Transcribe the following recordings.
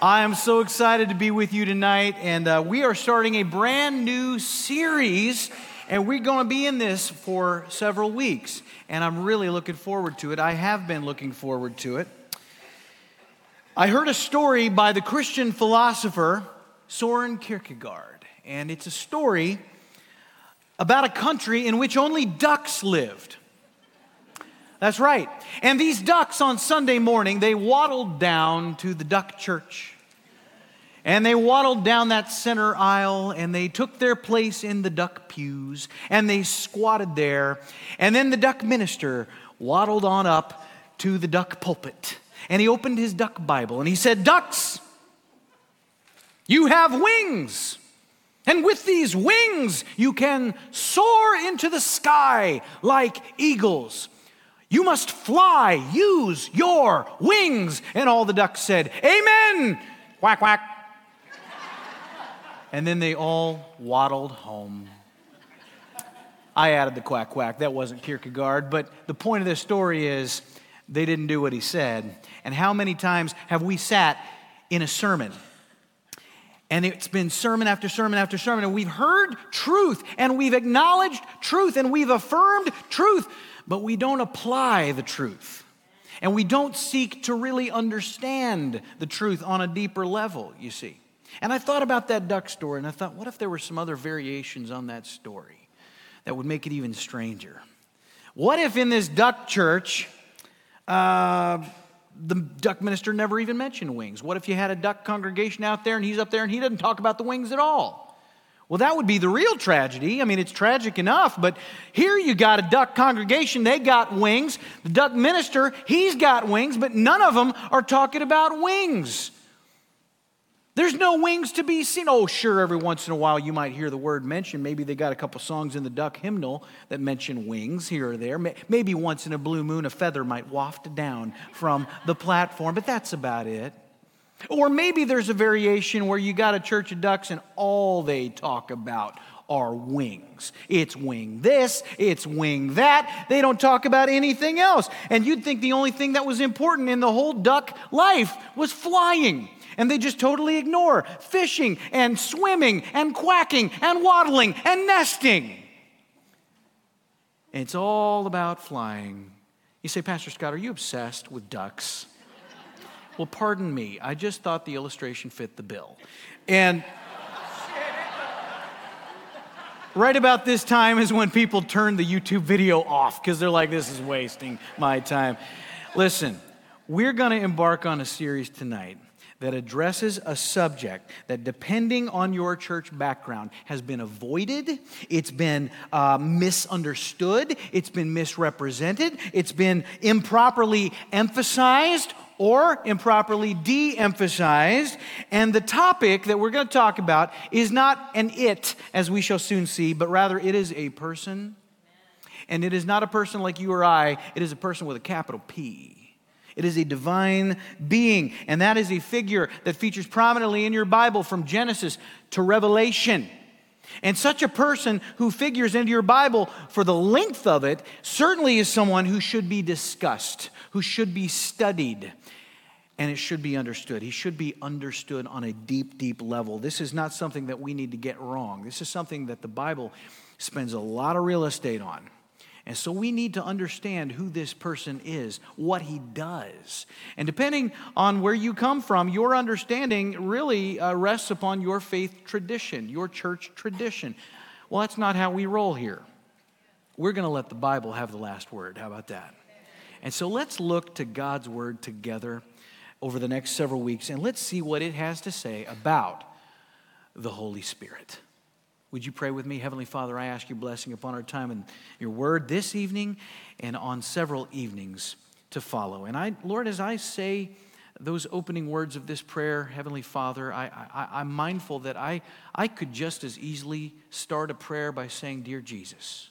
I am so excited to be with you tonight, and uh, we are starting a brand new series, and we're going to be in this for several weeks, and I'm really looking forward to it. I have been looking forward to it. I heard a story by the Christian philosopher Soren Kierkegaard, and it's a story about a country in which only ducks lived. That's right. And these ducks on Sunday morning, they waddled down to the duck church. And they waddled down that center aisle and they took their place in the duck pews and they squatted there. And then the duck minister waddled on up to the duck pulpit and he opened his duck Bible and he said, Ducks, you have wings. And with these wings, you can soar into the sky like eagles. You must fly, use your wings. And all the ducks said, Amen. Quack, quack. and then they all waddled home. I added the quack, quack. That wasn't Kierkegaard. But the point of this story is they didn't do what he said. And how many times have we sat in a sermon? And it's been sermon after sermon after sermon, and we've heard truth, and we've acknowledged truth, and we've affirmed truth but we don't apply the truth. And we don't seek to really understand the truth on a deeper level, you see. And I thought about that duck story, and I thought, what if there were some other variations on that story that would make it even stranger? What if in this duck church, uh, the duck minister never even mentioned wings? What if you had a duck congregation out there and he's up there and he doesn't talk about the wings at all? Well, that would be the real tragedy. I mean, it's tragic enough, but here you got a duck congregation, they got wings. The duck minister, he's got wings, but none of them are talking about wings. There's no wings to be seen. Oh, sure, every once in a while you might hear the word mentioned. Maybe they got a couple songs in the duck hymnal that mention wings here or there. Maybe once in a blue moon a feather might waft down from the platform, but that's about it. Or maybe there's a variation where you got a church of ducks and all they talk about are wings. It's wing this, it's wing that. They don't talk about anything else. And you'd think the only thing that was important in the whole duck life was flying. And they just totally ignore fishing and swimming and quacking and waddling and nesting. It's all about flying. You say, Pastor Scott, are you obsessed with ducks? Well, pardon me, I just thought the illustration fit the bill. And right about this time is when people turn the YouTube video off because they're like, this is wasting my time. Listen, we're going to embark on a series tonight that addresses a subject that, depending on your church background, has been avoided, it's been uh, misunderstood, it's been misrepresented, it's been improperly emphasized or improperly de emphasized. And the topic that we're going to talk about is not an it, as we shall soon see, but rather it is a person. And it is not a person like you or I, it is a person with a capital P. It is a divine being, and that is a figure that features prominently in your Bible from Genesis to Revelation. And such a person who figures into your Bible for the length of it certainly is someone who should be discussed, who should be studied, and it should be understood. He should be understood on a deep, deep level. This is not something that we need to get wrong. This is something that the Bible spends a lot of real estate on. And so we need to understand who this person is, what he does. And depending on where you come from, your understanding really uh, rests upon your faith tradition, your church tradition. Well, that's not how we roll here. We're going to let the Bible have the last word. How about that? And so let's look to God's word together over the next several weeks, and let's see what it has to say about the Holy Spirit. Would you pray with me? Heavenly Father, I ask your blessing upon our time and your word this evening and on several evenings to follow. And I, Lord, as I say those opening words of this prayer, Heavenly Father, I, I, I'm mindful that I, I could just as easily start a prayer by saying, Dear Jesus.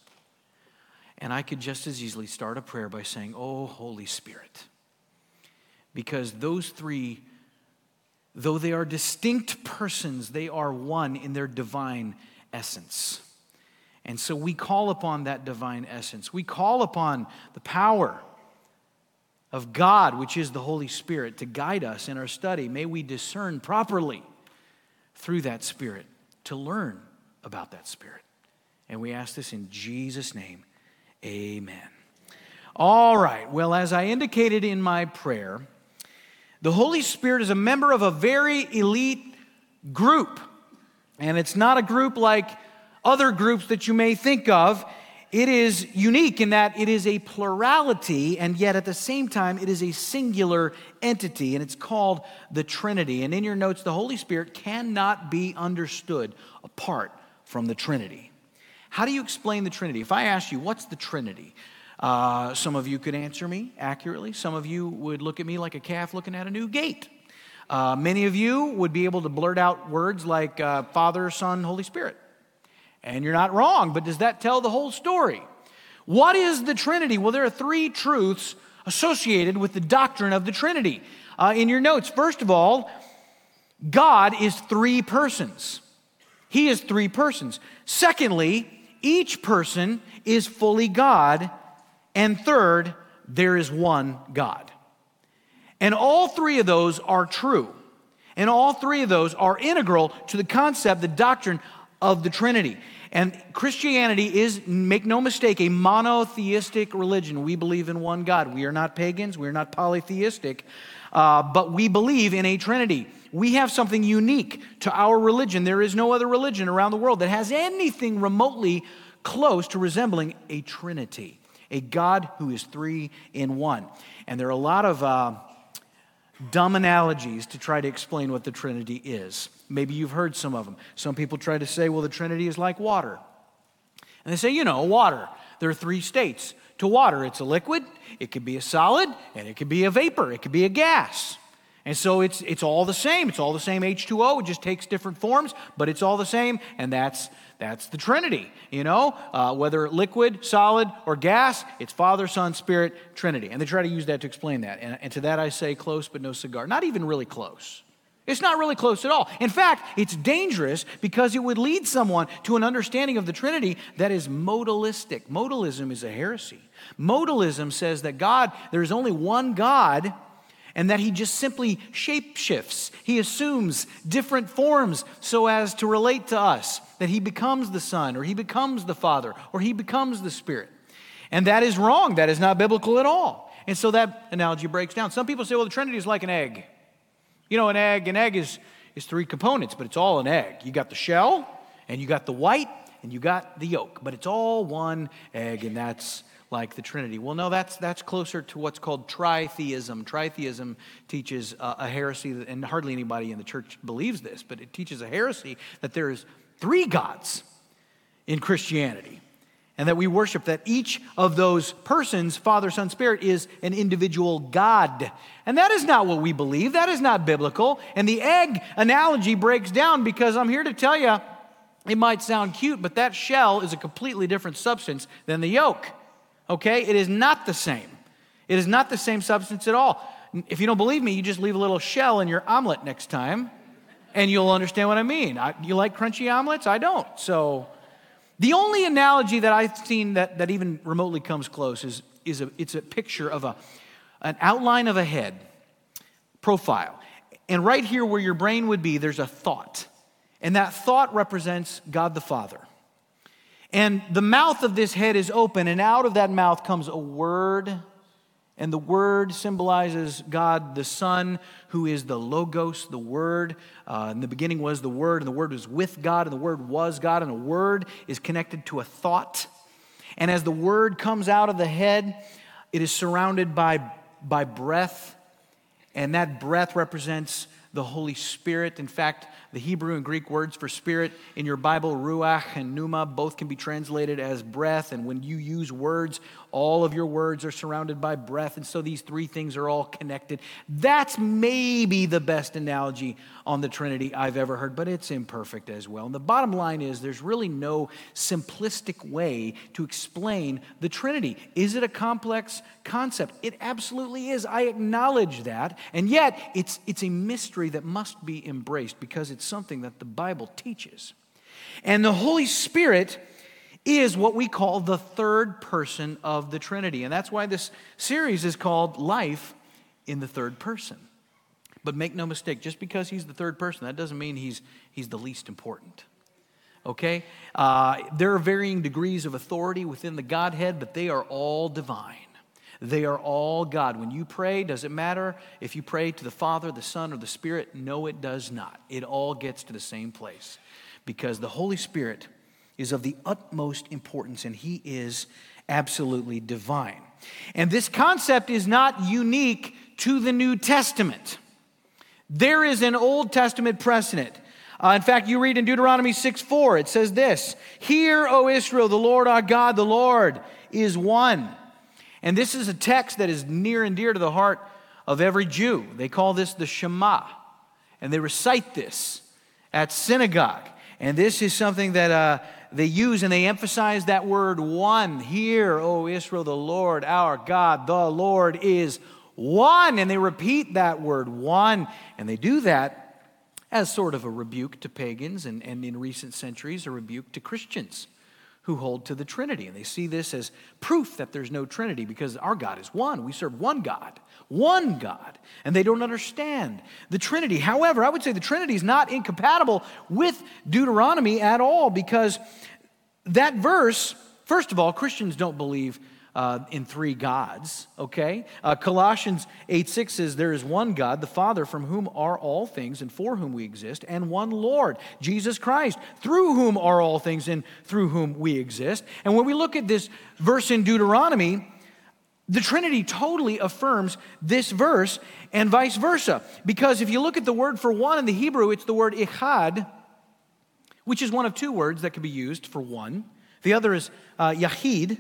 And I could just as easily start a prayer by saying, Oh, Holy Spirit because those three, though they are distinct persons, they are one in their divine essence. And so we call upon that divine essence. We call upon the power of God, which is the Holy Spirit, to guide us in our study. May we discern properly through that Spirit to learn about that Spirit. And we ask this in Jesus' name. Amen. All right. Well, as I indicated in my prayer, the Holy Spirit is a member of a very elite group. And it's not a group like other groups that you may think of. It is unique in that it is a plurality, and yet at the same time, it is a singular entity, and it's called the Trinity. And in your notes, the Holy Spirit cannot be understood apart from the Trinity. How do you explain the Trinity? If I ask you, what's the Trinity? Uh, some of you could answer me accurately. Some of you would look at me like a calf looking at a new gate. Uh, many of you would be able to blurt out words like uh, Father, Son, Holy Spirit. And you're not wrong, but does that tell the whole story? What is the Trinity? Well, there are three truths associated with the doctrine of the Trinity. Uh, in your notes, first of all, God is three persons. He is three persons. Secondly, each person is fully God. And third, there is one God. And all three of those are true. And all three of those are integral to the concept, the doctrine of the Trinity. And Christianity is, make no mistake, a monotheistic religion. We believe in one God. We are not pagans, we are not polytheistic, uh, but we believe in a Trinity. We have something unique to our religion. There is no other religion around the world that has anything remotely close to resembling a Trinity, a God who is three in one. And there are a lot of. Uh, dumb analogies to try to explain what the Trinity is. Maybe you've heard some of them. Some people try to say, well, the Trinity is like water. And they say, you know, water. There are three states to water it's a liquid, it could be a solid, and it could be a vapor, it could be a gas. And so it's, it's all the same. It's all the same H2O. It just takes different forms, but it's all the same. And that's, that's the Trinity. You know, uh, whether liquid, solid, or gas, it's Father, Son, Spirit, Trinity. And they try to use that to explain that. And, and to that I say close, but no cigar. Not even really close. It's not really close at all. In fact, it's dangerous because it would lead someone to an understanding of the Trinity that is modalistic. Modalism is a heresy. Modalism says that God, there is only one God and that he just simply shapeshifts. He assumes different forms so as to relate to us, that he becomes the Son, or he becomes the Father, or he becomes the Spirit. And that is wrong. That is not biblical at all. And so that analogy breaks down. Some people say, well, the Trinity is like an egg. You know, an egg, an egg is, is three components, but it's all an egg. You got the shell, and you got the white, and you got the yolk, but it's all one egg, and that's like the Trinity. Well, no, that's, that's closer to what's called tritheism. Tritheism teaches uh, a heresy, that, and hardly anybody in the church believes this, but it teaches a heresy that there is three gods in Christianity. And that we worship that each of those persons, Father, Son, Spirit, is an individual God. And that is not what we believe. That is not biblical. And the egg analogy breaks down because I'm here to tell you it might sound cute, but that shell is a completely different substance than the yolk okay? It is not the same. It is not the same substance at all. If you don't believe me, you just leave a little shell in your omelet next time and you'll understand what I mean. I, you like crunchy omelets? I don't. So, the only analogy that I've seen that, that even remotely comes close is, is a, it's a picture of a, an outline of a head profile. And right here where your brain would be, there's a thought. And that thought represents God the Father. And the mouth of this head is open, and out of that mouth comes a word. And the word symbolizes God the Son, who is the Logos, the Word. Uh, in the beginning was the Word, and the Word was with God, and the Word was God, and a word is connected to a thought. And as the word comes out of the head, it is surrounded by, by breath, and that breath represents the Holy Spirit. In fact, the Hebrew and Greek words for spirit in your Bible, ruach and pneuma, both can be translated as breath. And when you use words, all of your words are surrounded by breath. And so these three things are all connected. That's maybe the best analogy on the Trinity I've ever heard, but it's imperfect as well. And the bottom line is there's really no simplistic way to explain the Trinity. Is it a complex concept? It absolutely is. I acknowledge that. And yet, it's, it's a mystery that must be embraced because it's something that the Bible teaches. And the Holy Spirit is what we call the third person of the Trinity. And that's why this series is called Life in the Third Person. But make no mistake, just because he's the third person, that doesn't mean he's, he's the least important. Okay? Uh, there are varying degrees of authority within the Godhead, but they are all divine. They are all God. When you pray, does it matter if you pray to the Father, the Son, or the Spirit? No, it does not. It all gets to the same place because the Holy Spirit is of the utmost importance and he is absolutely divine. And this concept is not unique to the New Testament. There is an Old Testament precedent. Uh, in fact, you read in Deuteronomy 6 4, it says this Hear, O Israel, the Lord our God, the Lord is one. And this is a text that is near and dear to the heart of every Jew. They call this the Shema, and they recite this at synagogue. And this is something that uh, they use and they emphasize that word one. Hear, O Israel, the Lord our God, the Lord is one. And they repeat that word one. And they do that as sort of a rebuke to pagans and, and in recent centuries, a rebuke to Christians who hold to the Trinity. And they see this as proof that there's no Trinity because our God is one. We serve one God, one God. And they don't understand the Trinity. However, I would say the Trinity is not incompatible with Deuteronomy at all because that verse, first of all, Christians don't believe uh, in three gods, okay? Uh, Colossians 8 6 says, There is one God, the Father, from whom are all things and for whom we exist, and one Lord, Jesus Christ, through whom are all things and through whom we exist. And when we look at this verse in Deuteronomy, the Trinity totally affirms this verse and vice versa. Because if you look at the word for one in the Hebrew, it's the word echad, which is one of two words that can be used for one. The other is uh, yahid,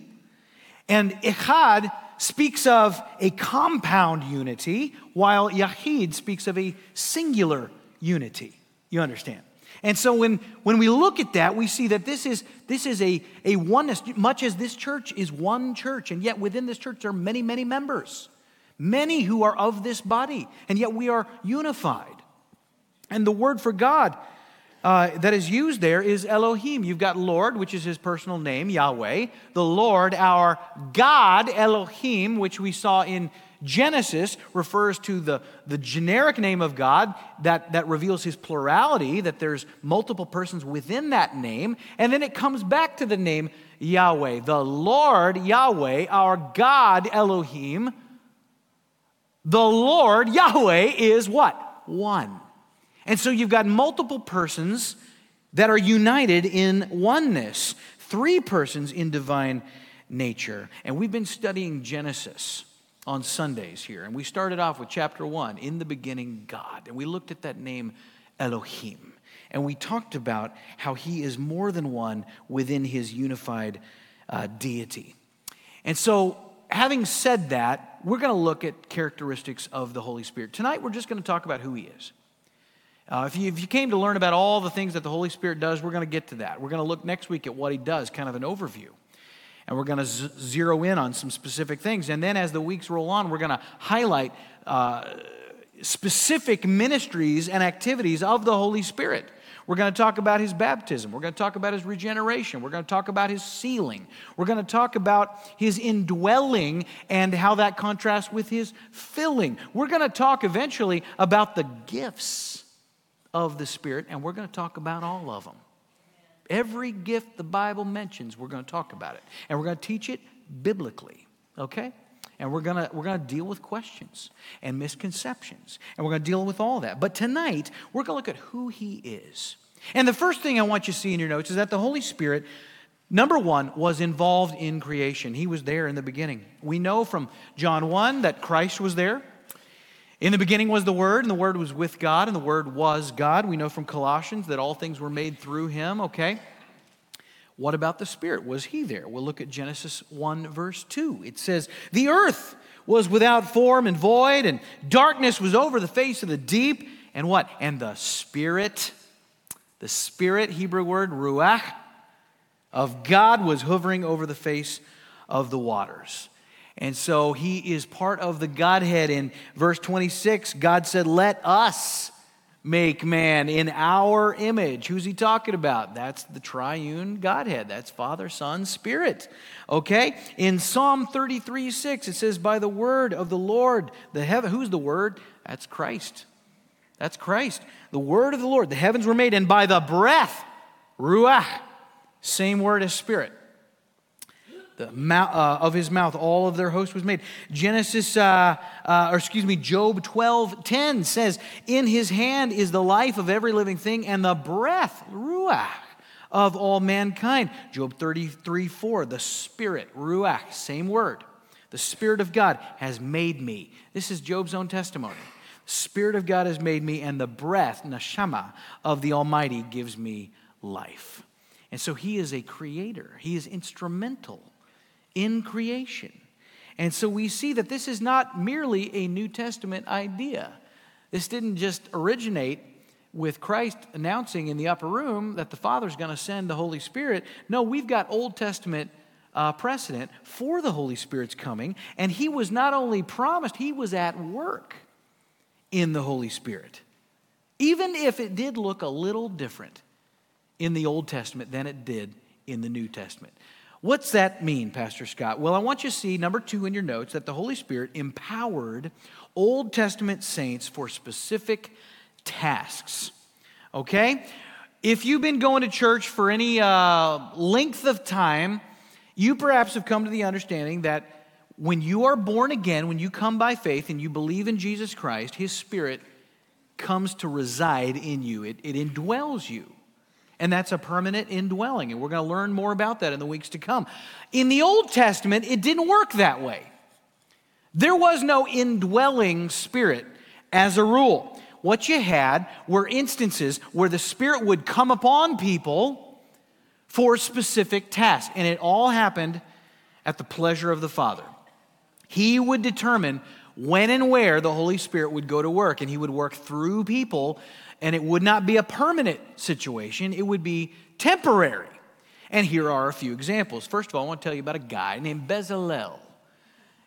and Echad speaks of a compound unity, while Yahid speaks of a singular unity. You understand? And so when, when we look at that, we see that this is, this is a, a oneness, much as this church is one church, and yet within this church there are many, many members, many who are of this body, and yet we are unified. And the word for God uh, that is used there is Elohim. You've got Lord, which is his personal name, Yahweh. The Lord, our God, Elohim, which we saw in Genesis, refers to the, the generic name of God that, that reveals his plurality, that there's multiple persons within that name. And then it comes back to the name Yahweh. The Lord, Yahweh, our God, Elohim. The Lord, Yahweh, is what? One. And so you've got multiple persons that are united in oneness, three persons in divine nature. And we've been studying Genesis on Sundays here. And we started off with chapter one In the beginning, God. And we looked at that name, Elohim. And we talked about how he is more than one within his unified uh, deity. And so, having said that, we're going to look at characteristics of the Holy Spirit. Tonight, we're just going to talk about who he is. Uh, if, you, if you came to learn about all the things that the Holy Spirit does, we're going to get to that. We're going to look next week at what He does, kind of an overview. And we're going to z- zero in on some specific things. And then as the weeks roll on, we're going to highlight uh, specific ministries and activities of the Holy Spirit. We're going to talk about his baptism. We're going to talk about his regeneration. We're going to talk about his sealing. We're going to talk about his indwelling and how that contrasts with his filling. We're going to talk eventually about the gifts of the Spirit, and we're going to talk about all of them. Every gift the Bible mentions, we're going to talk about it. And we're going to teach it biblically, okay? And we're going to, we're going to deal with questions and misconceptions. And we're going to deal with all that. But tonight, we're going to look at who He is. And the first thing I want you to see in your notes is that the Holy Spirit, number one, was involved in creation. He was there in the beginning. We know from John 1 that Christ was there. In the beginning was the Word, and the Word was with God, and the Word was God. We know from Colossians that all things were made through Him, okay? What about the Spirit? Was He there? We'll look at Genesis 1, verse 2. It says, The earth was without form and void, and darkness was over the face of the deep, and what? And the Spirit, the Spirit, Hebrew word, ruach, of God was hovering over the face of the waters. And so he is part of the Godhead. In verse 26, God said, Let us make man in our image. Who's he talking about? That's the triune Godhead. That's Father, Son, Spirit. Okay? In Psalm 33 6, it says, By the word of the Lord, the heaven, who's the word? That's Christ. That's Christ. The word of the Lord, the heavens were made, and by the breath, Ruach, same word as spirit the mouth, uh, of his mouth all of their host was made. Genesis uh, uh, or excuse me Job 12 10 says in his hand is the life of every living thing and the breath ruach of all mankind. Job 33 4 the spirit ruach same word. The spirit of god has made me. This is Job's own testimony. Spirit of god has made me and the breath neshama of the almighty gives me life. And so he is a creator. He is instrumental in creation. And so we see that this is not merely a New Testament idea. This didn't just originate with Christ announcing in the upper room that the Father's going to send the Holy Spirit. No, we've got Old Testament uh, precedent for the Holy Spirit's coming. And he was not only promised, he was at work in the Holy Spirit. Even if it did look a little different in the Old Testament than it did in the New Testament. What's that mean, Pastor Scott? Well, I want you to see, number two in your notes, that the Holy Spirit empowered Old Testament saints for specific tasks. Okay? If you've been going to church for any uh, length of time, you perhaps have come to the understanding that when you are born again, when you come by faith and you believe in Jesus Christ, His Spirit comes to reside in you, it, it indwells you. And that's a permanent indwelling. And we're going to learn more about that in the weeks to come. In the Old Testament, it didn't work that way. There was no indwelling spirit as a rule. What you had were instances where the Spirit would come upon people for specific tasks, and it all happened at the pleasure of the Father. He would determine when and where the Holy Spirit would go to work, and He would work through people and it would not be a permanent situation, it would be temporary. And here are a few examples. First of all, I want to tell you about a guy named Bezalel.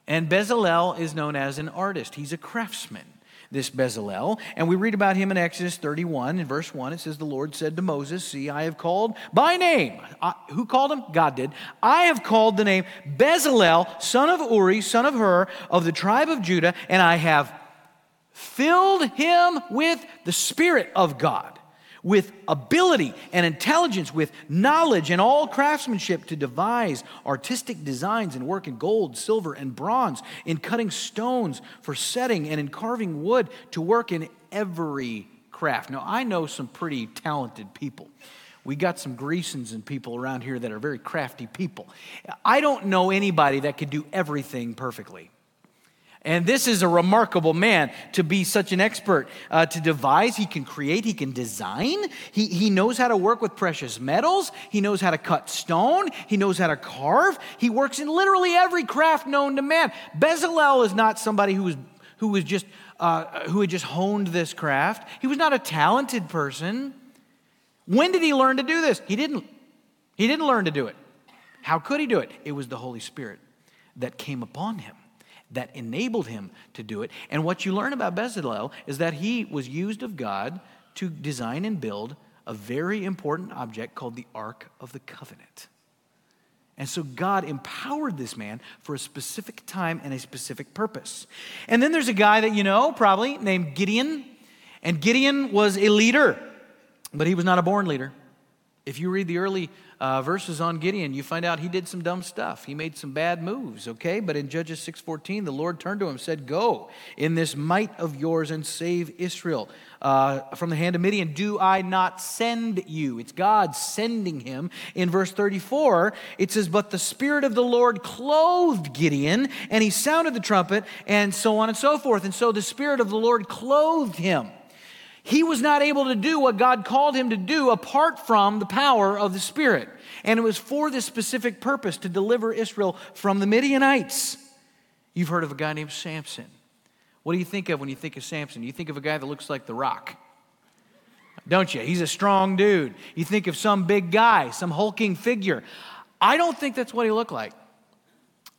And Bezalel is known as an artist, he's a craftsman this Bezalel. And we read about him in Exodus 31. In verse 1, it says, The Lord said to Moses, See, I have called by name. I, who called him? God did. I have called the name Bezalel, son of Uri, son of Hur, of the tribe of Judah, and I have filled him with the Spirit of God, with ability and intelligence, with knowledge and all craftsmanship to devise artistic designs and work in gold, silver, and bronze, in cutting stones for setting, and in carving wood, to work in every craft. Now, I know some pretty talented people. We got some Greasons and people around here that are very crafty people. I don't know anybody that could do everything perfectly. And this is a remarkable man to be such an expert. Uh, to devise, he can create, he can design, he, he knows how to work with precious metals, he knows how to cut stone, he knows how to carve. He works in literally every craft known to man. Bezalel is not somebody who was, who was just, uh, who had just honed this craft. He was not a talented person. When did he learn to do this? He didn't. He didn't learn to do it. How could he do it? It was the Holy Spirit that came upon him that enabled him to do it. And what you learn about Bezalel is that he was used of God to design and build a very important object called the Ark of the Covenant. And so God empowered this man for a specific time and a specific purpose. And then there's a guy that you know probably named Gideon. And Gideon was a leader, but he was not a born leader. If you read the early uh, verses on Gideon, you find out he did some dumb stuff. He made some bad moves, okay? But in Judges 6.14, the Lord turned to him and said, Go in this might of yours and save Israel uh, from the hand of Midian. Do I not send you? It's God sending him. In verse 34, it says, But the Spirit of the Lord clothed Gideon, and he sounded the trumpet, and so on and so forth. And so the Spirit of the Lord clothed him. He was not able to do what God called him to do apart from the power of the Spirit. And it was for this specific purpose to deliver Israel from the Midianites. You've heard of a guy named Samson. What do you think of when you think of Samson? You think of a guy that looks like The Rock, don't you? He's a strong dude. You think of some big guy, some hulking figure. I don't think that's what he looked like.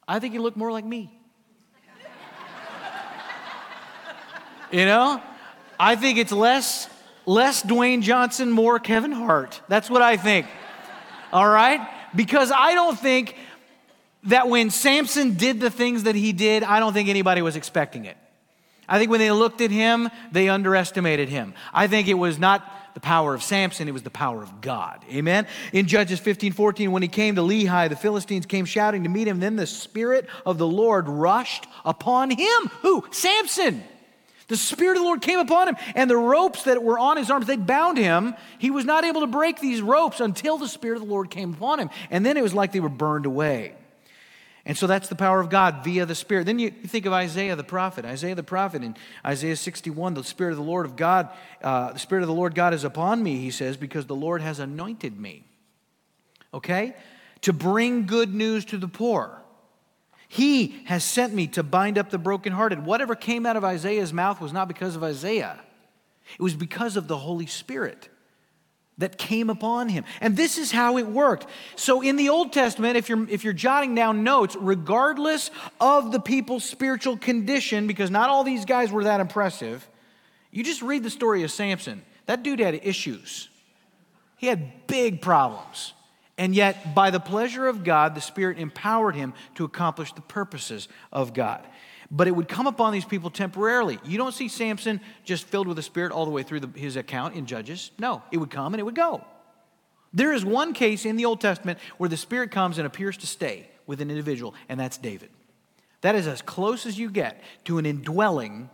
I think he looked more like me. you know? I think it's less less Dwayne Johnson, more Kevin Hart. That's what I think. All right? Because I don't think that when Samson did the things that he did, I don't think anybody was expecting it. I think when they looked at him, they underestimated him. I think it was not the power of Samson, it was the power of God. Amen? In Judges 15 14, when he came to Lehi, the Philistines came shouting to meet him. Then the Spirit of the Lord rushed upon him. Who? Samson. The Spirit of the Lord came upon him, and the ropes that were on his arms, they bound him. He was not able to break these ropes until the Spirit of the Lord came upon him. And then it was like they were burned away. And so that's the power of God via the Spirit. Then you, think of Isaiah the prophet. Isaiah the prophet in Isaiah 61, the Spirit of the Lord of God, uh, the Spirit of the Lord God is upon me, he says, because the Lord has anointed me. Okay? To bring good news to the poor. He has sent me to bind up the brokenhearted. Whatever came out of Isaiah's mouth was not because of Isaiah, it was because of the Holy Spirit that came upon him. And this is how it worked. So in the Old Testament, if you're if you're jotting down notes, regardless of the people's spiritual condition, because not all these guys were that impressive, you just read the story of Samson. That dude had issues. He had big problems. And yet, by the pleasure of God, the Spirit empowered him to accomplish the purposes of God. But it would come upon these people temporarily. You don't see Samson just filled with the Spirit all the way through the, his account in Judges. No, it would come and it would go. There is one case in the Old Testament where the Spirit comes and appears to stay with an individual, and that's David. That is as close as you get to an indwelling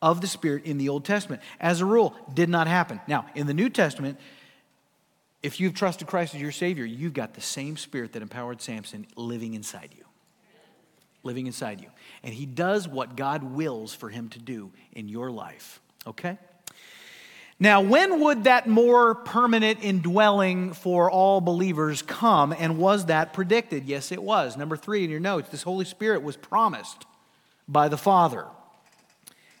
of the Spirit in the Old Testament. As a rule, did not happen. Now, in the New Testament, if you've trusted Christ as your Savior, you've got the same Spirit that empowered Samson living inside you. Living inside you. And he does what God wills for him to do in your life. Okay? Now, when would that more permanent indwelling for all believers come, and was that predicted? Yes, it was. Number three in your notes this Holy Spirit was promised by the Father.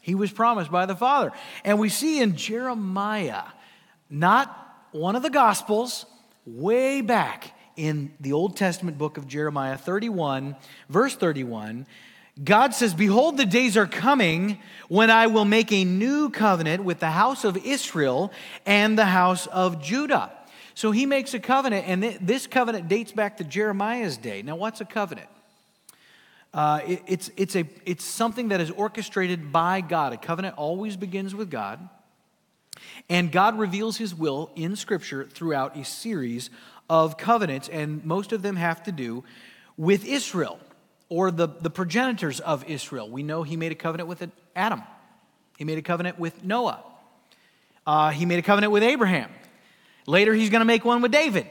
He was promised by the Father. And we see in Jeremiah, not one of the Gospels, way back in the Old Testament book of Jeremiah 31, verse 31, God says, Behold, the days are coming when I will make a new covenant with the house of Israel and the house of Judah. So he makes a covenant, and this covenant dates back to Jeremiah's day. Now, what's a covenant? Uh, it, it's, it's, a, it's something that is orchestrated by God. A covenant always begins with God. And God reveals his will in Scripture throughout a series of covenants, and most of them have to do with Israel or the, the progenitors of Israel. We know he made a covenant with Adam, he made a covenant with Noah, uh, he made a covenant with Abraham. Later, he's going to make one with David.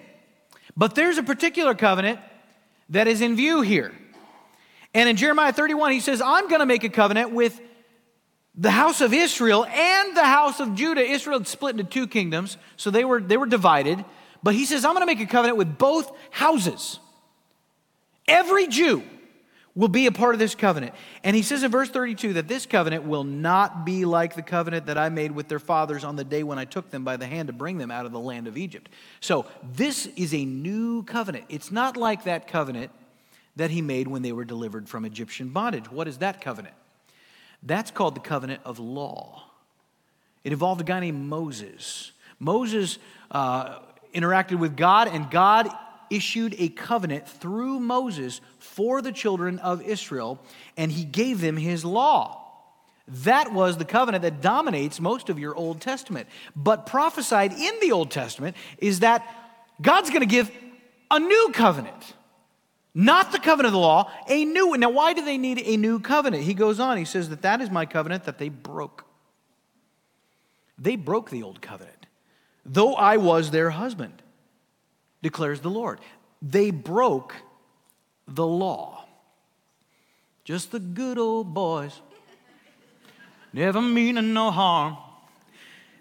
But there's a particular covenant that is in view here. And in Jeremiah 31, he says, I'm going to make a covenant with the house of Israel and the house of Judah. Israel had split into two kingdoms, so they were, they were divided. But he says, I'm going to make a covenant with both houses. Every Jew will be a part of this covenant. And he says in verse 32 that this covenant will not be like the covenant that I made with their fathers on the day when I took them by the hand to bring them out of the land of Egypt. So this is a new covenant. It's not like that covenant that he made when they were delivered from Egyptian bondage. What is that covenant? That's called the covenant of law. It involved a guy named Moses. Moses uh, interacted with God, and God issued a covenant through Moses for the children of Israel, and he gave them his law. That was the covenant that dominates most of your Old Testament. But prophesied in the Old Testament is that God's going to give a new covenant. Not the covenant of the law, a new one. Now, why do they need a new covenant? He goes on, he says that that is my covenant that they broke. They broke the old covenant, though I was their husband, declares the Lord. They broke the law. Just the good old boys, never meaning no harm.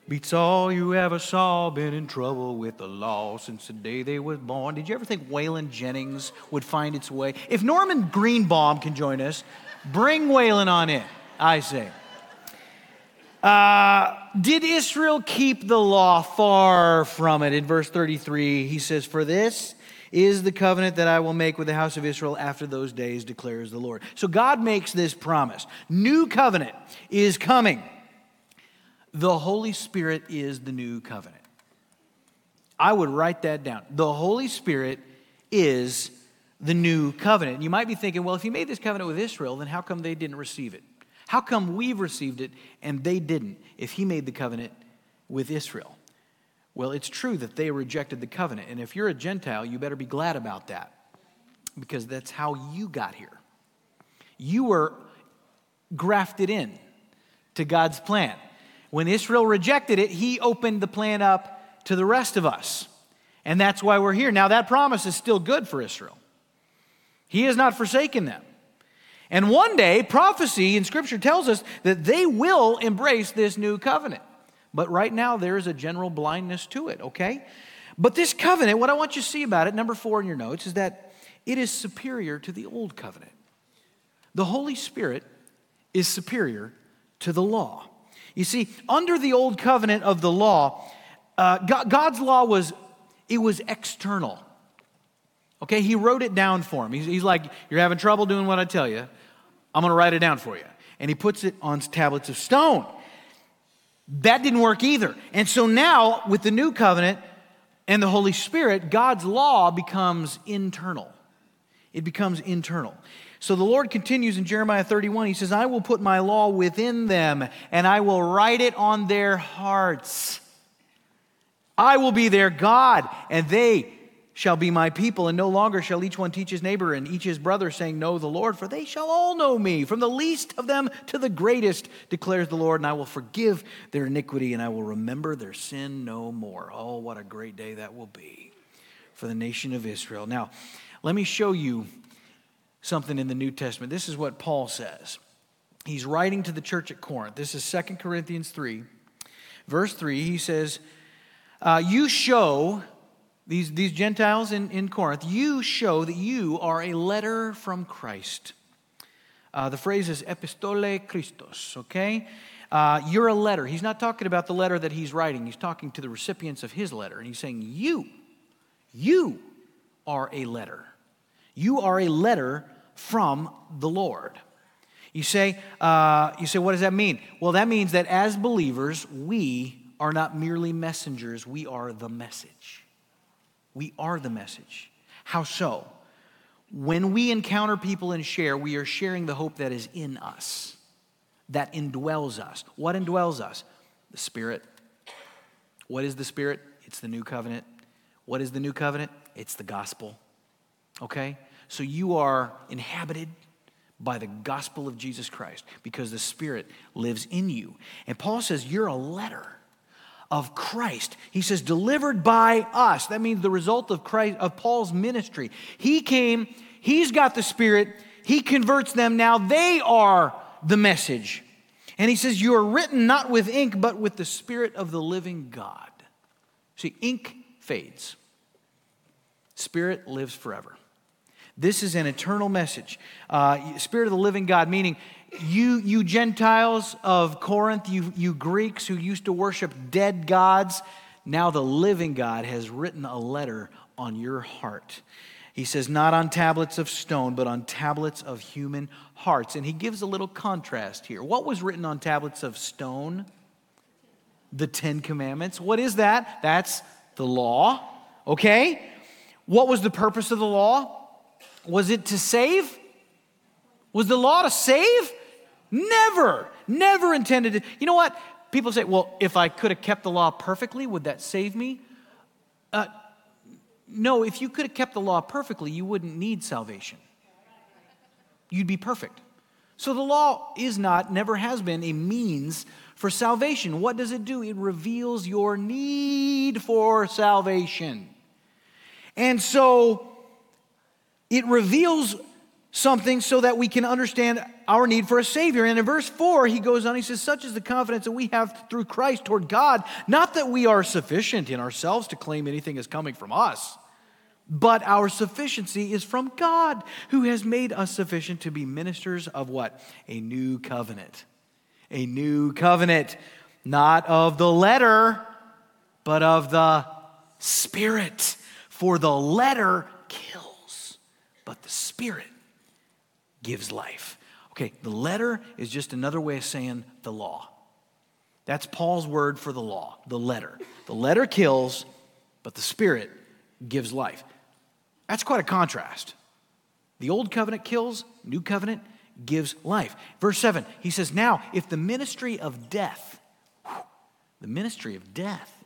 Beats all you ever saw, been in trouble with the law since the day they was born. Did you ever think Waylon Jennings would find its way? If Norman Greenbaum can join us, bring Waylon on in, I say. Uh, did Israel keep the law? Far from it. In verse 33, he says, For this is the covenant that I will make with the house of Israel after those days, declares the Lord. So God makes this promise. New covenant is coming. The Holy Spirit is the new covenant. I would write that down. The Holy Spirit is the new covenant. You might be thinking, well, if he made this covenant with Israel, then how come they didn't receive it? How come we've received it and they didn't if he made the covenant with Israel? Well, it's true that they rejected the covenant. And if you're a Gentile, you better be glad about that because that's how you got here. You were grafted in to God's plan. When Israel rejected it, he opened the plan up to the rest of us. And that's why we're here. Now, that promise is still good for Israel. He has not forsaken them. And one day, prophecy in Scripture tells us that they will embrace this new covenant. But right now, there is a general blindness to it, okay? But this covenant, what I want you to see about it, number four in your notes, is that it is superior to the old covenant. The Holy Spirit is superior to the law. You see, under the old covenant of the law, uh, God, God's law was it was external. Okay, he wrote it down for him. He's, he's like, You're having trouble doing what I tell you. I'm going to write it down for you. And he puts it on tablets of stone. That didn't work either. And so now, with the new covenant and the Holy Spirit, God's law becomes internal. It becomes internal. So the Lord continues in Jeremiah 31. He says, I will put my law within them, and I will write it on their hearts. I will be their God, and they shall be my people, and no longer shall each one teach his neighbor and each his brother, saying, Know the Lord, for they shall all know me, from the least of them to the greatest, declares the Lord, and I will forgive their iniquity, and I will remember their sin no more. Oh, what a great day that will be for the nation of Israel. Now, let me show you something in the New Testament. This is what Paul says. He's writing to the church at Corinth. This is 2 Corinthians 3, verse 3. He says, uh, You show these, these Gentiles in, in Corinth, you show that you are a letter from Christ. Uh, the phrase is epistole Christos, okay? Uh, you're a letter. He's not talking about the letter that he's writing, he's talking to the recipients of his letter. And he's saying, You, you are a letter. You are a letter from the Lord. You say, uh, you say, what does that mean? Well, that means that as believers, we are not merely messengers, we are the message. We are the message. How so? When we encounter people and share, we are sharing the hope that is in us, that indwells us. What indwells us? The Spirit. What is the Spirit? It's the new covenant. What is the new covenant? It's the gospel. Okay? So you are inhabited by the gospel of Jesus Christ because the Spirit lives in you. And Paul says, You're a letter of Christ. He says, delivered by us. That means the result of Christ, of Paul's ministry. He came, he's got the Spirit, he converts them. Now they are the message. And he says, You are written not with ink, but with the Spirit of the living God. See, ink fades, Spirit lives forever. This is an eternal message. Uh, Spirit of the living God, meaning you, you Gentiles of Corinth, you, you Greeks who used to worship dead gods, now the living God has written a letter on your heart. He says, not on tablets of stone, but on tablets of human hearts. And he gives a little contrast here. What was written on tablets of stone? The Ten Commandments. What is that? That's the law. Okay? What was the purpose of the law? Was it to save? Was the law to save? Never, never intended to. You know what? People say, well, if I could have kept the law perfectly, would that save me? Uh, no, if you could have kept the law perfectly, you wouldn't need salvation. You'd be perfect. So the law is not, never has been, a means for salvation. What does it do? It reveals your need for salvation. And so it reveals something so that we can understand our need for a Savior. And in verse 4, he goes on, he says, Such is the confidence that we have through Christ toward God, not that we are sufficient in ourselves to claim anything is coming from us, but our sufficiency is from God, who has made us sufficient to be ministers of what? A new covenant. A new covenant, not of the letter, but of the Spirit. For the letter kills, but the Spirit gives life. Okay, the letter is just another way of saying the law. That's Paul's word for the law, the letter. The letter kills, but the Spirit gives life. That's quite a contrast. The old covenant kills, new covenant gives life. Verse 7, he says, Now, if the ministry of death, the ministry of death,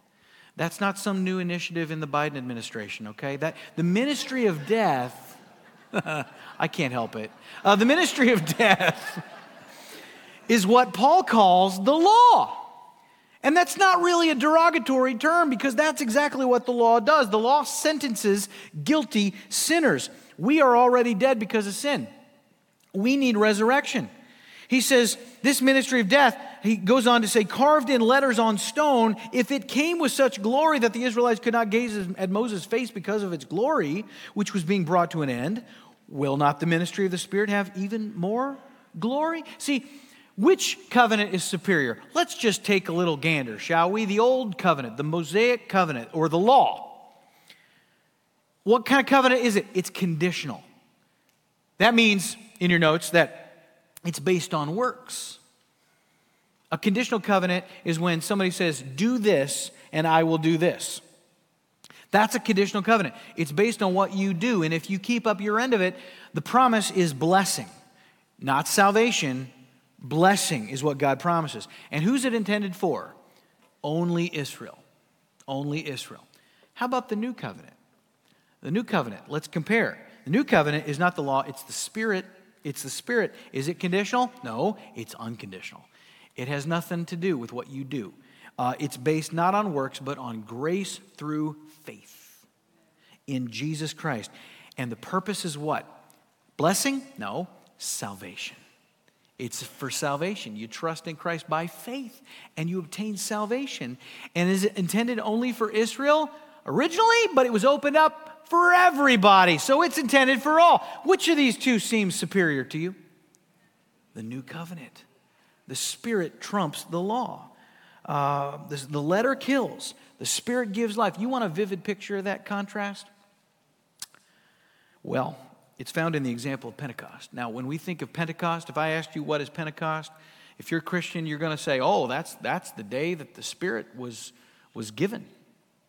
that's not some new initiative in the Biden administration, okay? That the ministry of death, I can't help it. Uh, the ministry of death is what Paul calls the law. And that's not really a derogatory term because that's exactly what the law does. The law sentences guilty sinners. We are already dead because of sin. We need resurrection. He says, This ministry of death, he goes on to say, carved in letters on stone, if it came with such glory that the Israelites could not gaze at Moses' face because of its glory, which was being brought to an end, will not the ministry of the Spirit have even more glory? See, which covenant is superior? Let's just take a little gander, shall we? The old covenant, the Mosaic covenant, or the law. What kind of covenant is it? It's conditional. That means, in your notes, that it's based on works. A conditional covenant is when somebody says, Do this, and I will do this. That's a conditional covenant. It's based on what you do. And if you keep up your end of it, the promise is blessing, not salvation, Blessing is what God promises. And who's it intended for? Only Israel. Only Israel. How about the new covenant? The new covenant, let's compare. The new covenant is not the law, it's the spirit. It's the spirit. Is it conditional? No, it's unconditional. It has nothing to do with what you do. Uh, it's based not on works, but on grace through faith in Jesus Christ. And the purpose is what? Blessing? No, salvation. It's for salvation. You trust in Christ by faith and you obtain salvation. And is it intended only for Israel originally? But it was opened up for everybody. So it's intended for all. Which of these two seems superior to you? The new covenant. The Spirit trumps the law. Uh, the, the letter kills, the Spirit gives life. You want a vivid picture of that contrast? Well, it's found in the example of Pentecost. Now, when we think of Pentecost, if I asked you what is Pentecost, if you're a Christian, you're going to say, oh, that's, that's the day that the Spirit was, was given,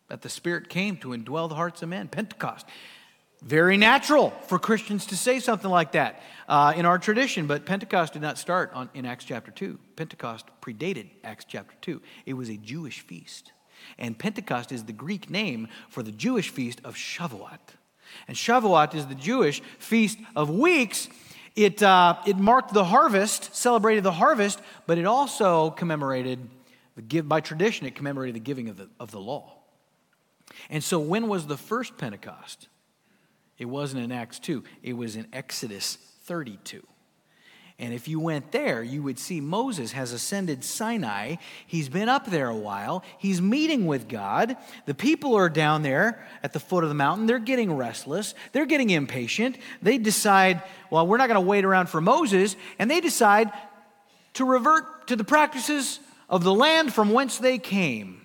that the Spirit came to indwell the hearts of men. Pentecost. Very natural for Christians to say something like that uh, in our tradition, but Pentecost did not start on, in Acts chapter 2. Pentecost predated Acts chapter 2. It was a Jewish feast. And Pentecost is the Greek name for the Jewish feast of Shavuot. And Shavuot is the Jewish feast of weeks. It, uh, it marked the harvest, celebrated the harvest, but it also commemorated, the give, by tradition, it commemorated the giving of the, of the law. And so, when was the first Pentecost? It wasn't in Acts 2, it was in Exodus 32. And if you went there, you would see Moses has ascended Sinai. He's been up there a while. He's meeting with God. The people are down there at the foot of the mountain. They're getting restless. They're getting impatient. They decide, well, we're not going to wait around for Moses. And they decide to revert to the practices of the land from whence they came.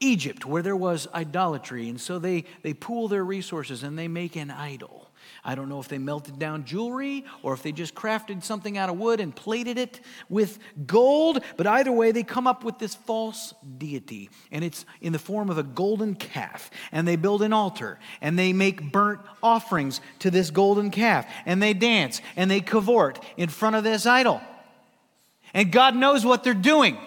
Egypt, where there was idolatry. And so they, they pool their resources and they make an idol. I don't know if they melted down jewelry or if they just crafted something out of wood and plated it with gold, but either way, they come up with this false deity, and it's in the form of a golden calf. And they build an altar, and they make burnt offerings to this golden calf, and they dance, and they cavort in front of this idol. And God knows what they're doing.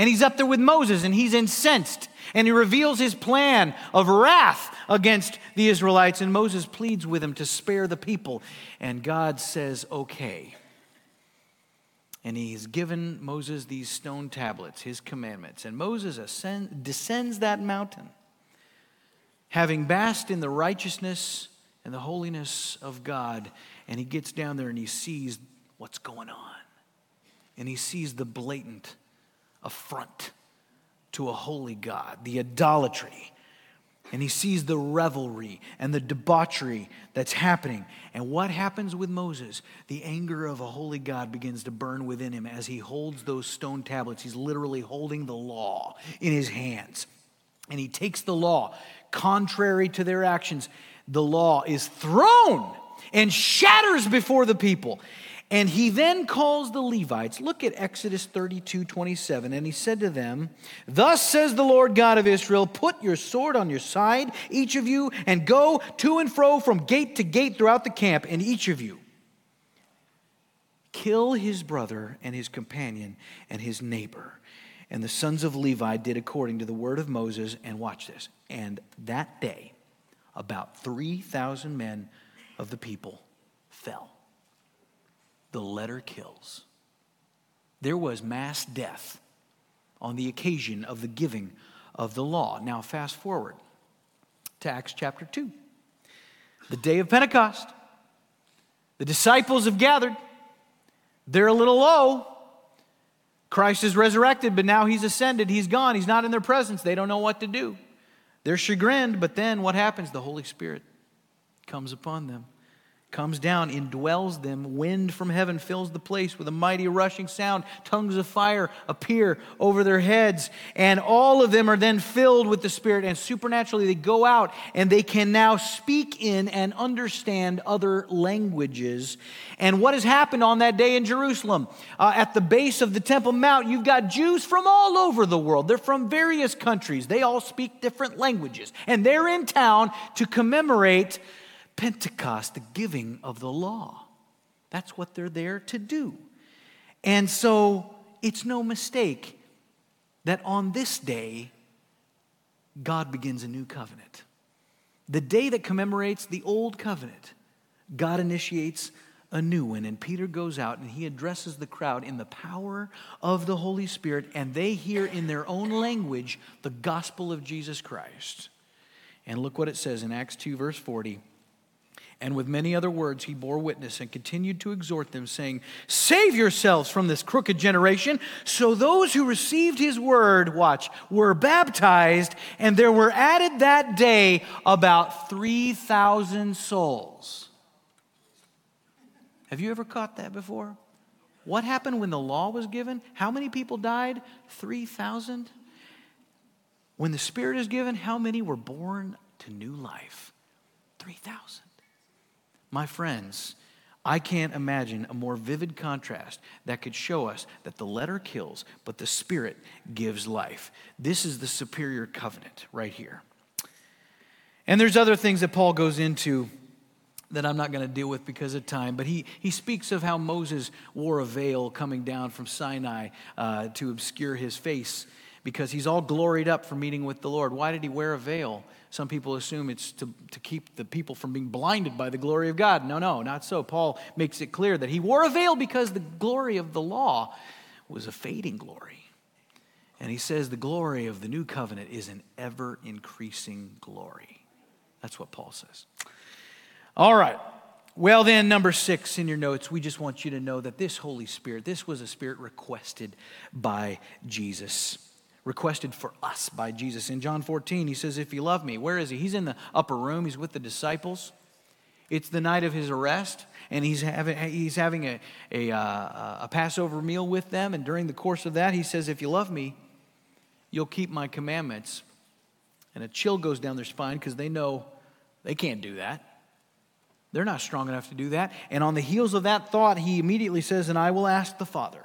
And he's up there with Moses, and he's incensed and he reveals his plan of wrath against the Israelites. And Moses pleads with him to spare the people. And God says, okay. And he's given Moses these stone tablets, his commandments. And Moses ascend, descends that mountain, having basked in the righteousness and the holiness of God. And he gets down there and he sees what's going on. And he sees the blatant affront to a holy God, the idolatry. And he sees the revelry and the debauchery that's happening. And what happens with Moses? The anger of a holy God begins to burn within him as he holds those stone tablets. He's literally holding the law in his hands. And he takes the law, contrary to their actions, the law is thrown and shatters before the people. And he then calls the Levites. Look at Exodus 32 27. And he said to them, Thus says the Lord God of Israel, Put your sword on your side, each of you, and go to and fro from gate to gate throughout the camp, and each of you kill his brother and his companion and his neighbor. And the sons of Levi did according to the word of Moses. And watch this. And that day, about 3,000 men of the people fell the letter kills. There was mass death on the occasion of the giving of the law. Now, fast forward to Acts chapter 2. The day of Pentecost. The disciples have gathered. They're a little low. Christ is resurrected, but now he's ascended. He's gone. He's not in their presence. They don't know what to do. They're chagrined, but then what happens? The Holy Spirit comes upon them comes down, indwells them. Wind from heaven fills the place with a mighty rushing sound. Tongues of fire appear over their heads. And all of them are then filled with the Spirit. And supernaturally, they go out and they can now speak in and understand other languages. And what has happened on that day in Jerusalem? Uh, at the base of the Temple Mount, you've got Jews from all over the world. They're from various countries. They all speak different languages. And they're in town to commemorate Pentecost, the giving of the law. That's what they're there to do. And so it's no mistake that on this day, God begins a new covenant. The day that commemorates the old covenant, God initiates a new one. And Peter goes out and he addresses the crowd in the power of the Holy Spirit, and they hear in their own language the gospel of Jesus Christ. And look what it says in Acts 2, verse 40. And with many other words, he bore witness and continued to exhort them, saying, Save yourselves from this crooked generation. So those who received his word, watch, were baptized, and there were added that day about 3,000 souls. Have you ever caught that before? What happened when the law was given? How many people died? 3,000. When the Spirit is given, how many were born to new life? 3,000. My friends, I can't imagine a more vivid contrast that could show us that the letter kills, but the Spirit gives life. This is the superior covenant right here. And there's other things that Paul goes into that I'm not going to deal with because of time, but he, he speaks of how Moses wore a veil coming down from Sinai uh, to obscure his face because he's all gloried up for meeting with the Lord. Why did he wear a veil? Some people assume it's to, to keep the people from being blinded by the glory of God. No, no, not so. Paul makes it clear that he wore a veil because the glory of the law was a fading glory. And he says the glory of the new covenant is an ever increasing glory. That's what Paul says. All right. Well, then, number six in your notes, we just want you to know that this Holy Spirit, this was a spirit requested by Jesus requested for us by Jesus. In John 14, he says, If you love me, where is he? He's in the upper room, he's with the disciples. It's the night of his arrest, and he's having, he's having a, a, uh, a Passover meal with them. And during the course of that, he says, If you love me, you'll keep my commandments. And a chill goes down their spine because they know they can't do that. They're not strong enough to do that. And on the heels of that thought, he immediately says, And I will ask the Father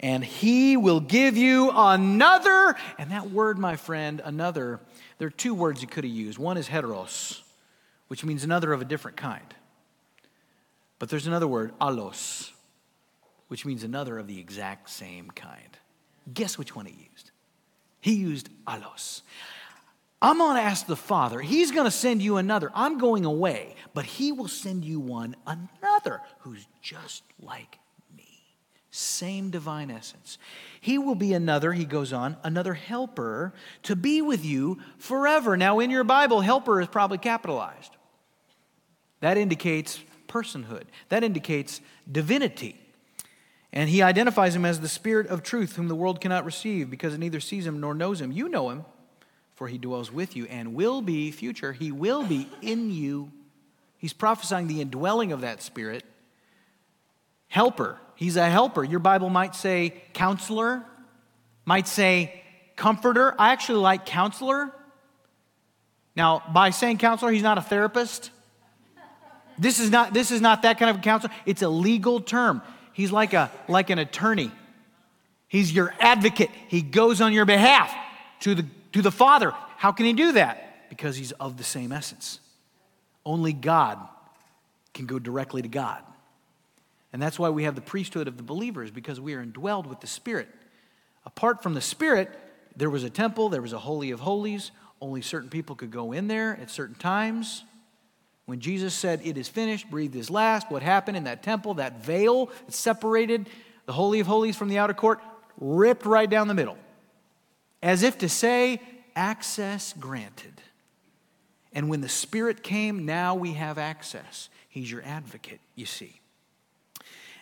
and he will give you another. And that word, my friend, another, there are two words you could have used. One is heteros, which means another of a different kind. But there's another word, allos, which means another of the exact same kind. Guess which one he used? He used allos. I'm going to ask the Father. He's going to send you another. I'm going away, but He will send you one, another, who's just like same divine essence. He will be another, he goes on, another helper to be with you forever. Now, in your Bible, helper is probably capitalized. That indicates personhood, that indicates divinity. And he identifies him as the Spirit of truth, whom the world cannot receive because it neither sees him nor knows him. You know him, for he dwells with you and will be, future, he will be in you. He's prophesying the indwelling of that Spirit. Helper, He's a helper. Your Bible might say counselor, might say comforter. I actually like counselor. Now, by saying counselor, he's not a therapist. This is not, this is not that kind of a counselor. It's a legal term. He's like, a, like an attorney. He's your advocate. He goes on your behalf to the, to the Father. How can he do that? Because he's of the same essence. Only God can go directly to God. And that's why we have the priesthood of the believers, because we are indwelled with the Spirit. Apart from the Spirit, there was a temple, there was a Holy of Holies. Only certain people could go in there at certain times. When Jesus said, It is finished, breathed his last, what happened in that temple, that veil that separated the Holy of Holies from the outer court, ripped right down the middle. As if to say, access granted. And when the Spirit came, now we have access. He's your advocate, you see.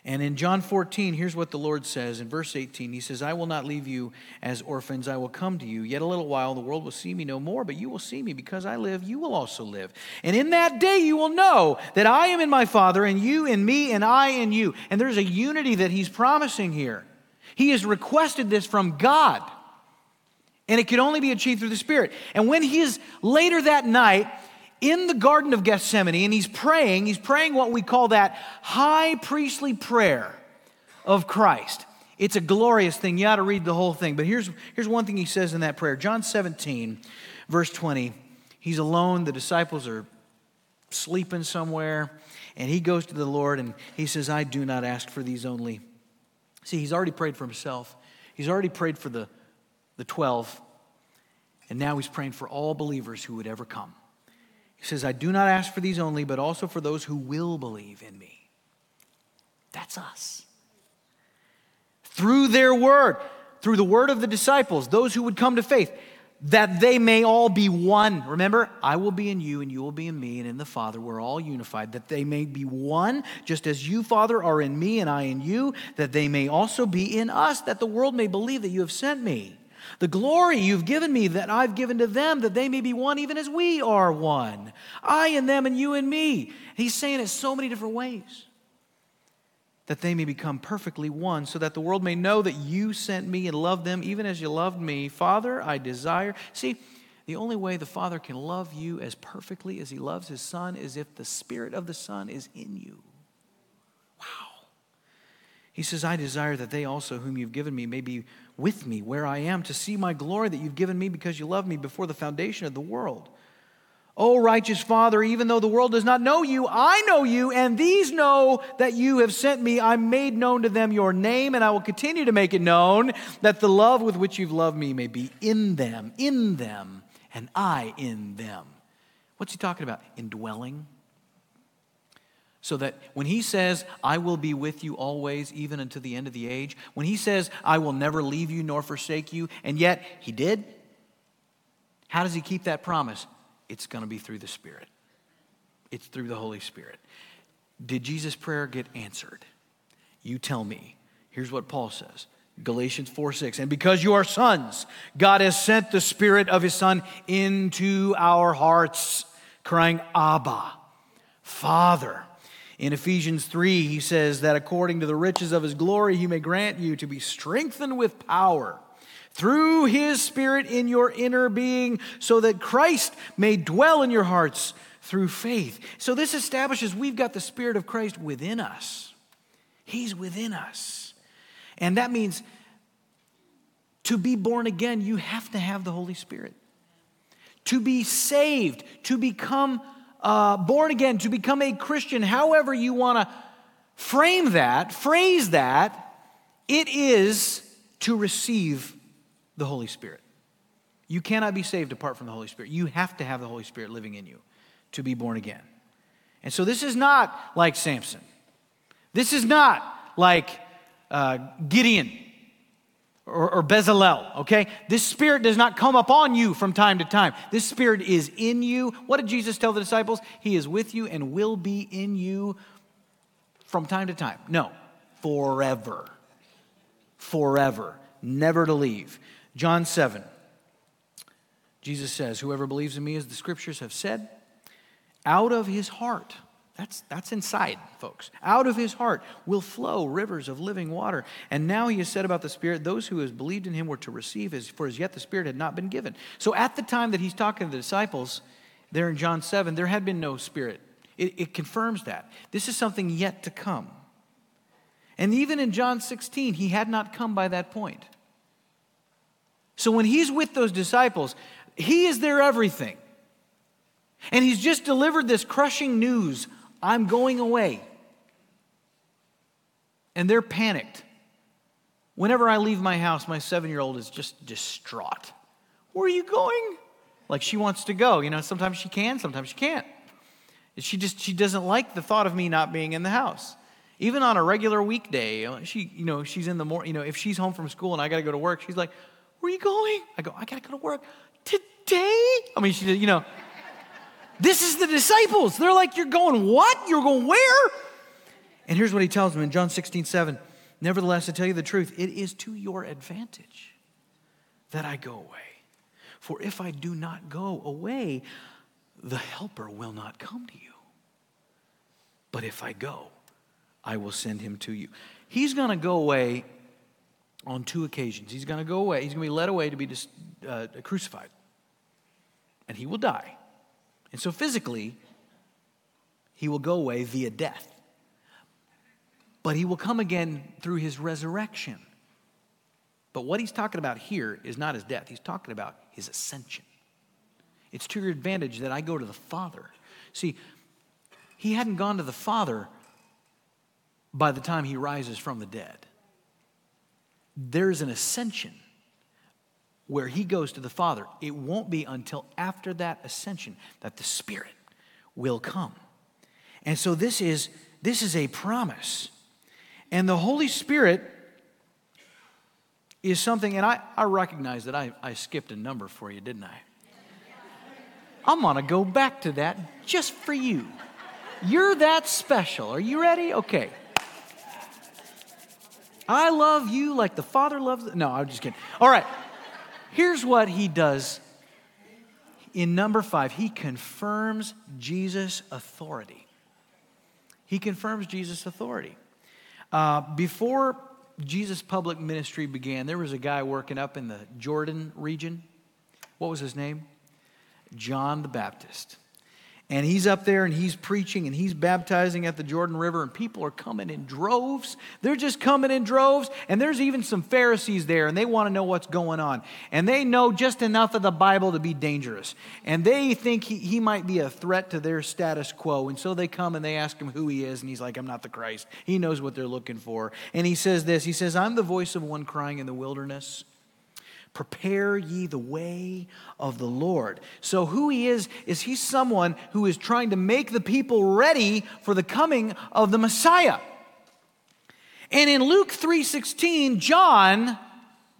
And in John 14, here's what the Lord says in verse 18 He says, I will not leave you as orphans, I will come to you. Yet a little while, the world will see me no more, but you will see me because I live, you will also live. And in that day, you will know that I am in my Father, and you in me, and I in you. And there's a unity that He's promising here. He has requested this from God. And it could only be achieved through the Spirit. And when he is later that night, in the Garden of Gethsemane and he's praying, he's praying what we call that high priestly prayer of Christ. It's a glorious thing. You ought to read the whole thing. But here's, here's one thing he says in that prayer John 17, verse 20. He's alone, the disciples are sleeping somewhere, and he goes to the Lord and he says, I do not ask for these only. See, he's already prayed for himself, he's already prayed for the, the 12, and now he's praying for all believers who would ever come. He says, I do not ask for these only, but also for those who will believe in me. That's us. Through their word, through the word of the disciples, those who would come to faith, that they may all be one. Remember, I will be in you, and you will be in me, and in the Father. We're all unified, that they may be one, just as you, Father, are in me, and I in you, that they may also be in us, that the world may believe that you have sent me. The glory you've given me that I've given to them, that they may be one even as we are one. I and them and you and me. He's saying it so many different ways. That they may become perfectly one, so that the world may know that you sent me and loved them even as you loved me. Father, I desire. See, the only way the Father can love you as perfectly as he loves his Son is if the Spirit of the Son is in you. Wow. He says, I desire that they also, whom you've given me, may be with me where I am to see my glory that you've given me because you loved me before the foundation of the world. O righteous Father, even though the world does not know you, I know you, and these know that you have sent me. I made known to them your name, and I will continue to make it known, that the love with which you've loved me may be in them, in them, and I in them. What's he talking about? Indwelling so that when he says, I will be with you always, even unto the end of the age, when he says, I will never leave you nor forsake you, and yet he did, how does he keep that promise? It's going to be through the Spirit, it's through the Holy Spirit. Did Jesus' prayer get answered? You tell me. Here's what Paul says. Galatians 4 6. And because you are sons, God has sent the Spirit of His Son into our hearts, crying, Abba, Father. In Ephesians 3, he says that according to the riches of his glory, he may grant you to be strengthened with power through his Spirit in your inner being, so that Christ may dwell in your hearts through faith. So this establishes we've got the Spirit of Christ within us. He's within us. And that means to be born again, you have to have the Holy Spirit. To be saved, to become uh, born again, to become a Christian, however you want to frame that, phrase that, it is to receive the Holy Spirit. You cannot be saved apart from the Holy Spirit. You have to have the Holy Spirit living in you to be born again. And so this is not like Samson. This is not like uh, Gideon or, or Bezalel, okay? This spirit does not come upon you from time to time. This spirit is in you. What did Jesus tell the disciples? He is with you and will be in you from time to time. No, forever. Forever. Never to leave. John 7. Jesus says, Whoever believes in me, as the scriptures have said, out of his heart that's, that's inside, folks. Out of his heart will flow rivers of living water. And now he has said about the Spirit, those who have believed in him were to receive his, for as yet the Spirit had not been given. So at the time that he's talking to the disciples, there in John 7, there had been no Spirit It, it confirms that. This is something yet to come. And even in John 16, he had not come by that point. So when he's with those disciples, he is their everything. And he's just delivered this crushing news I'm going away. And they're panicked. Whenever I leave my house, my seven year old is just distraught. Where are you going? Like she wants to go. You know, sometimes she can, sometimes she can't. She just she doesn't like the thought of me not being in the house. Even on a regular weekday, she, you know, she's in the morning, you know, if she's home from school and I gotta go to work, she's like, Where are you going? I go, I gotta go to work. Today? I mean, she, you know, this is the disciples. They're like, You're going what? You're going where? And here's what he tells them in John 16, 7. Nevertheless, I tell you the truth, it is to your advantage that I go away. For if I do not go away, the helper will not come to you. But if I go, I will send him to you. He's going to go away on two occasions. He's going to go away. He's going to be led away to be uh, crucified. And he will die. And so physically, he will go away via death. But he will come again through his resurrection. But what he's talking about here is not his death, he's talking about his ascension. It's to your advantage that I go to the Father. See, he hadn't gone to the Father by the time he rises from the dead. There's an ascension where he goes to the Father. It won't be until after that ascension that the Spirit will come. And so this is this is a promise. And the Holy Spirit is something, and I, I recognize that I, I skipped a number for you, didn't I? I'm gonna go back to that just for you. You're that special. Are you ready? Okay. I love you like the Father loves. No, I'm just kidding. All right. Here's what he does in number five he confirms Jesus' authority. He confirms Jesus' authority. Uh, before Jesus' public ministry began, there was a guy working up in the Jordan region. What was his name? John the Baptist. And he's up there and he's preaching and he's baptizing at the Jordan River, and people are coming in droves. They're just coming in droves. And there's even some Pharisees there, and they want to know what's going on. And they know just enough of the Bible to be dangerous. And they think he, he might be a threat to their status quo. And so they come and they ask him who he is. And he's like, I'm not the Christ. He knows what they're looking for. And he says this He says, I'm the voice of one crying in the wilderness Prepare ye the way of the Lord. So, who he is, is he's someone who is trying to make the people ready for the coming of the Messiah. And in Luke 3:16, John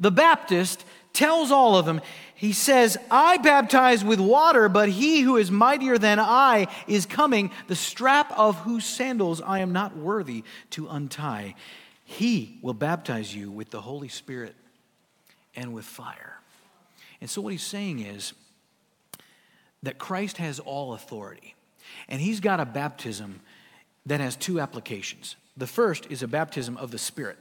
the Baptist tells all of them, he says, I baptize with water, but he who is mightier than I is coming, the strap of whose sandals I am not worthy to untie. He will baptize you with the Holy Spirit and with fire. And so, what he's saying is that Christ has all authority, and he's got a baptism that has two applications. The first is a baptism of the Spirit.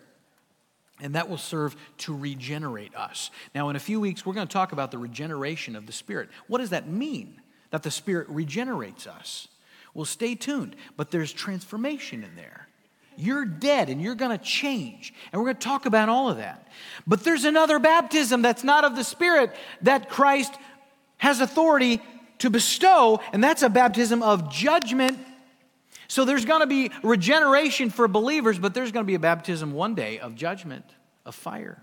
And that will serve to regenerate us. Now, in a few weeks, we're going to talk about the regeneration of the Spirit. What does that mean, that the Spirit regenerates us? Well, stay tuned, but there's transformation in there. You're dead and you're going to change. And we're going to talk about all of that. But there's another baptism that's not of the Spirit that Christ has authority to bestow, and that's a baptism of judgment. So there's going to be regeneration for believers, but there's going to be a baptism one day of judgment, of fire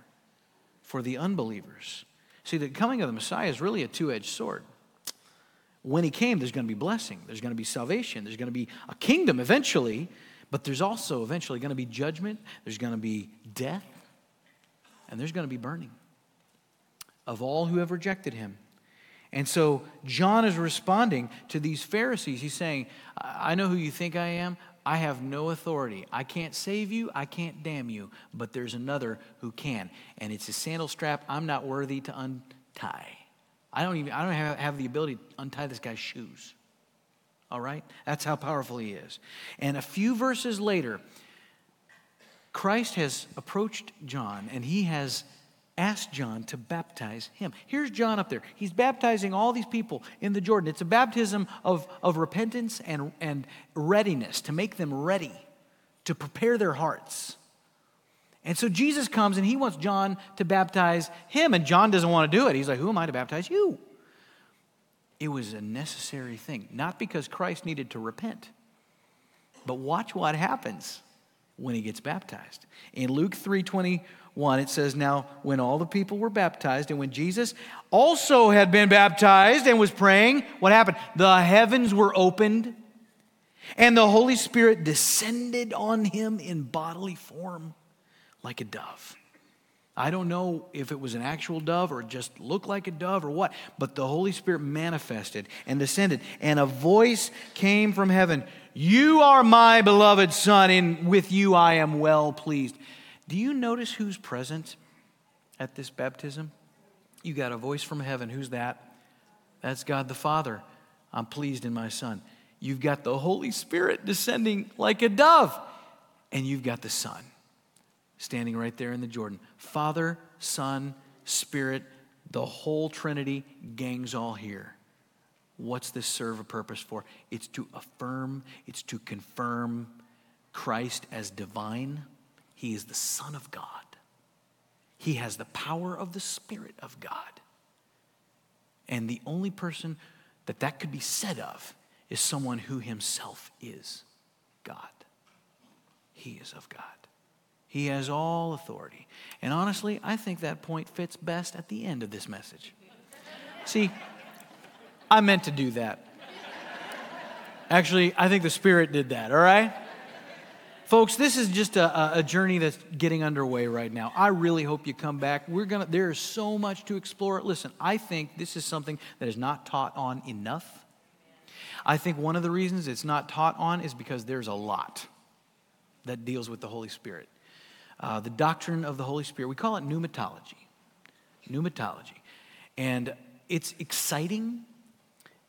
for the unbelievers. See, the coming of the Messiah is really a two edged sword. When he came, there's going to be blessing, there's going to be salvation, there's going to be a kingdom eventually but there's also eventually going to be judgment, there's going to be death, and there's going to be burning of all who have rejected him. And so John is responding to these Pharisees. He's saying, I know who you think I am. I have no authority. I can't save you. I can't damn you. But there's another who can. And it's a sandal strap I'm not worthy to untie. I don't even I don't have, have the ability to untie this guy's shoes all right? That's how powerful he is. And a few verses later, Christ has approached John and he has asked John to baptize him. Here's John up there. He's baptizing all these people in the Jordan. It's a baptism of, of repentance and, and readiness to make them ready, to prepare their hearts. And so Jesus comes and he wants John to baptize him, and John doesn't want to do it. He's like, Who am I to baptize you? It was a necessary thing, not because Christ needed to repent, but watch what happens when he gets baptized. In Luke 3 21, it says, Now, when all the people were baptized, and when Jesus also had been baptized and was praying, what happened? The heavens were opened, and the Holy Spirit descended on him in bodily form like a dove. I don't know if it was an actual dove or just looked like a dove or what, but the Holy Spirit manifested and descended, and a voice came from heaven You are my beloved Son, and with you I am well pleased. Do you notice who's present at this baptism? You got a voice from heaven. Who's that? That's God the Father. I'm pleased in my Son. You've got the Holy Spirit descending like a dove, and you've got the Son standing right there in the Jordan. Father, Son, Spirit, the whole Trinity, gangs all here. What's this serve a purpose for? It's to affirm, it's to confirm Christ as divine. He is the Son of God. He has the power of the Spirit of God. And the only person that that could be said of is someone who himself is God. He is of God. He has all authority. And honestly, I think that point fits best at the end of this message. See, I meant to do that. Actually, I think the Spirit did that, all right? Folks, this is just a, a, journey that's getting underway right now. I really hope you come back. We're gonna, there is so much to explore. Listen, I think this is something that is not taught on enough. I think one of the reasons it's not taught on is because there's a lot that deals with the Holy Spirit uh, the doctrine of the Holy Spirit. We call it pneumatology. Pneumatology. And it's exciting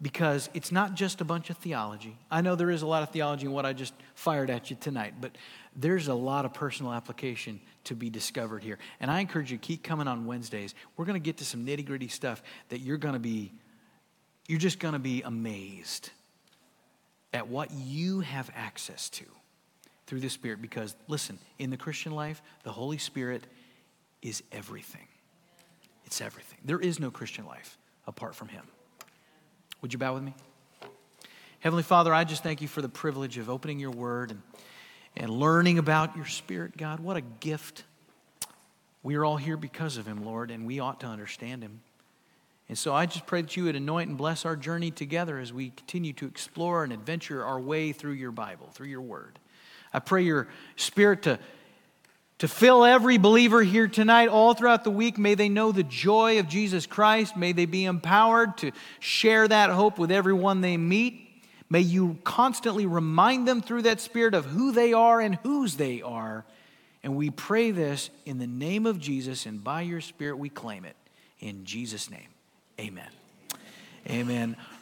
because it's not just a bunch of theology. I know there is a lot of theology in what I just fired at you tonight, but there's a lot of personal application to be discovered here. And I encourage you to keep coming on Wednesdays. We're going to get to some nitty gritty stuff that you're going to be, you're just going to be amazed at what you have access to through the Spirit because, listen, in the Christian life, the Holy Spirit is everything. It's everything. There is no Christian life apart from Him. Would you bow with me? Heavenly Father, I just thank you for the privilege of opening your word and, and learning about your Spirit, God. What a gift. We are all here because of Him, Lord, and we ought to understand Him. And so I just pray that you would anoint and bless our journey together as we continue to explore and adventure our way through your Bible, through your word. I pray your spirit to, to fill every believer here tonight, all throughout the week. May they know the joy of Jesus Christ. May they be empowered to share that hope with everyone they meet. May you constantly remind them through that spirit of who they are and whose they are. And we pray this in the name of Jesus, and by your spirit we claim it. In Jesus' name, amen. Amen.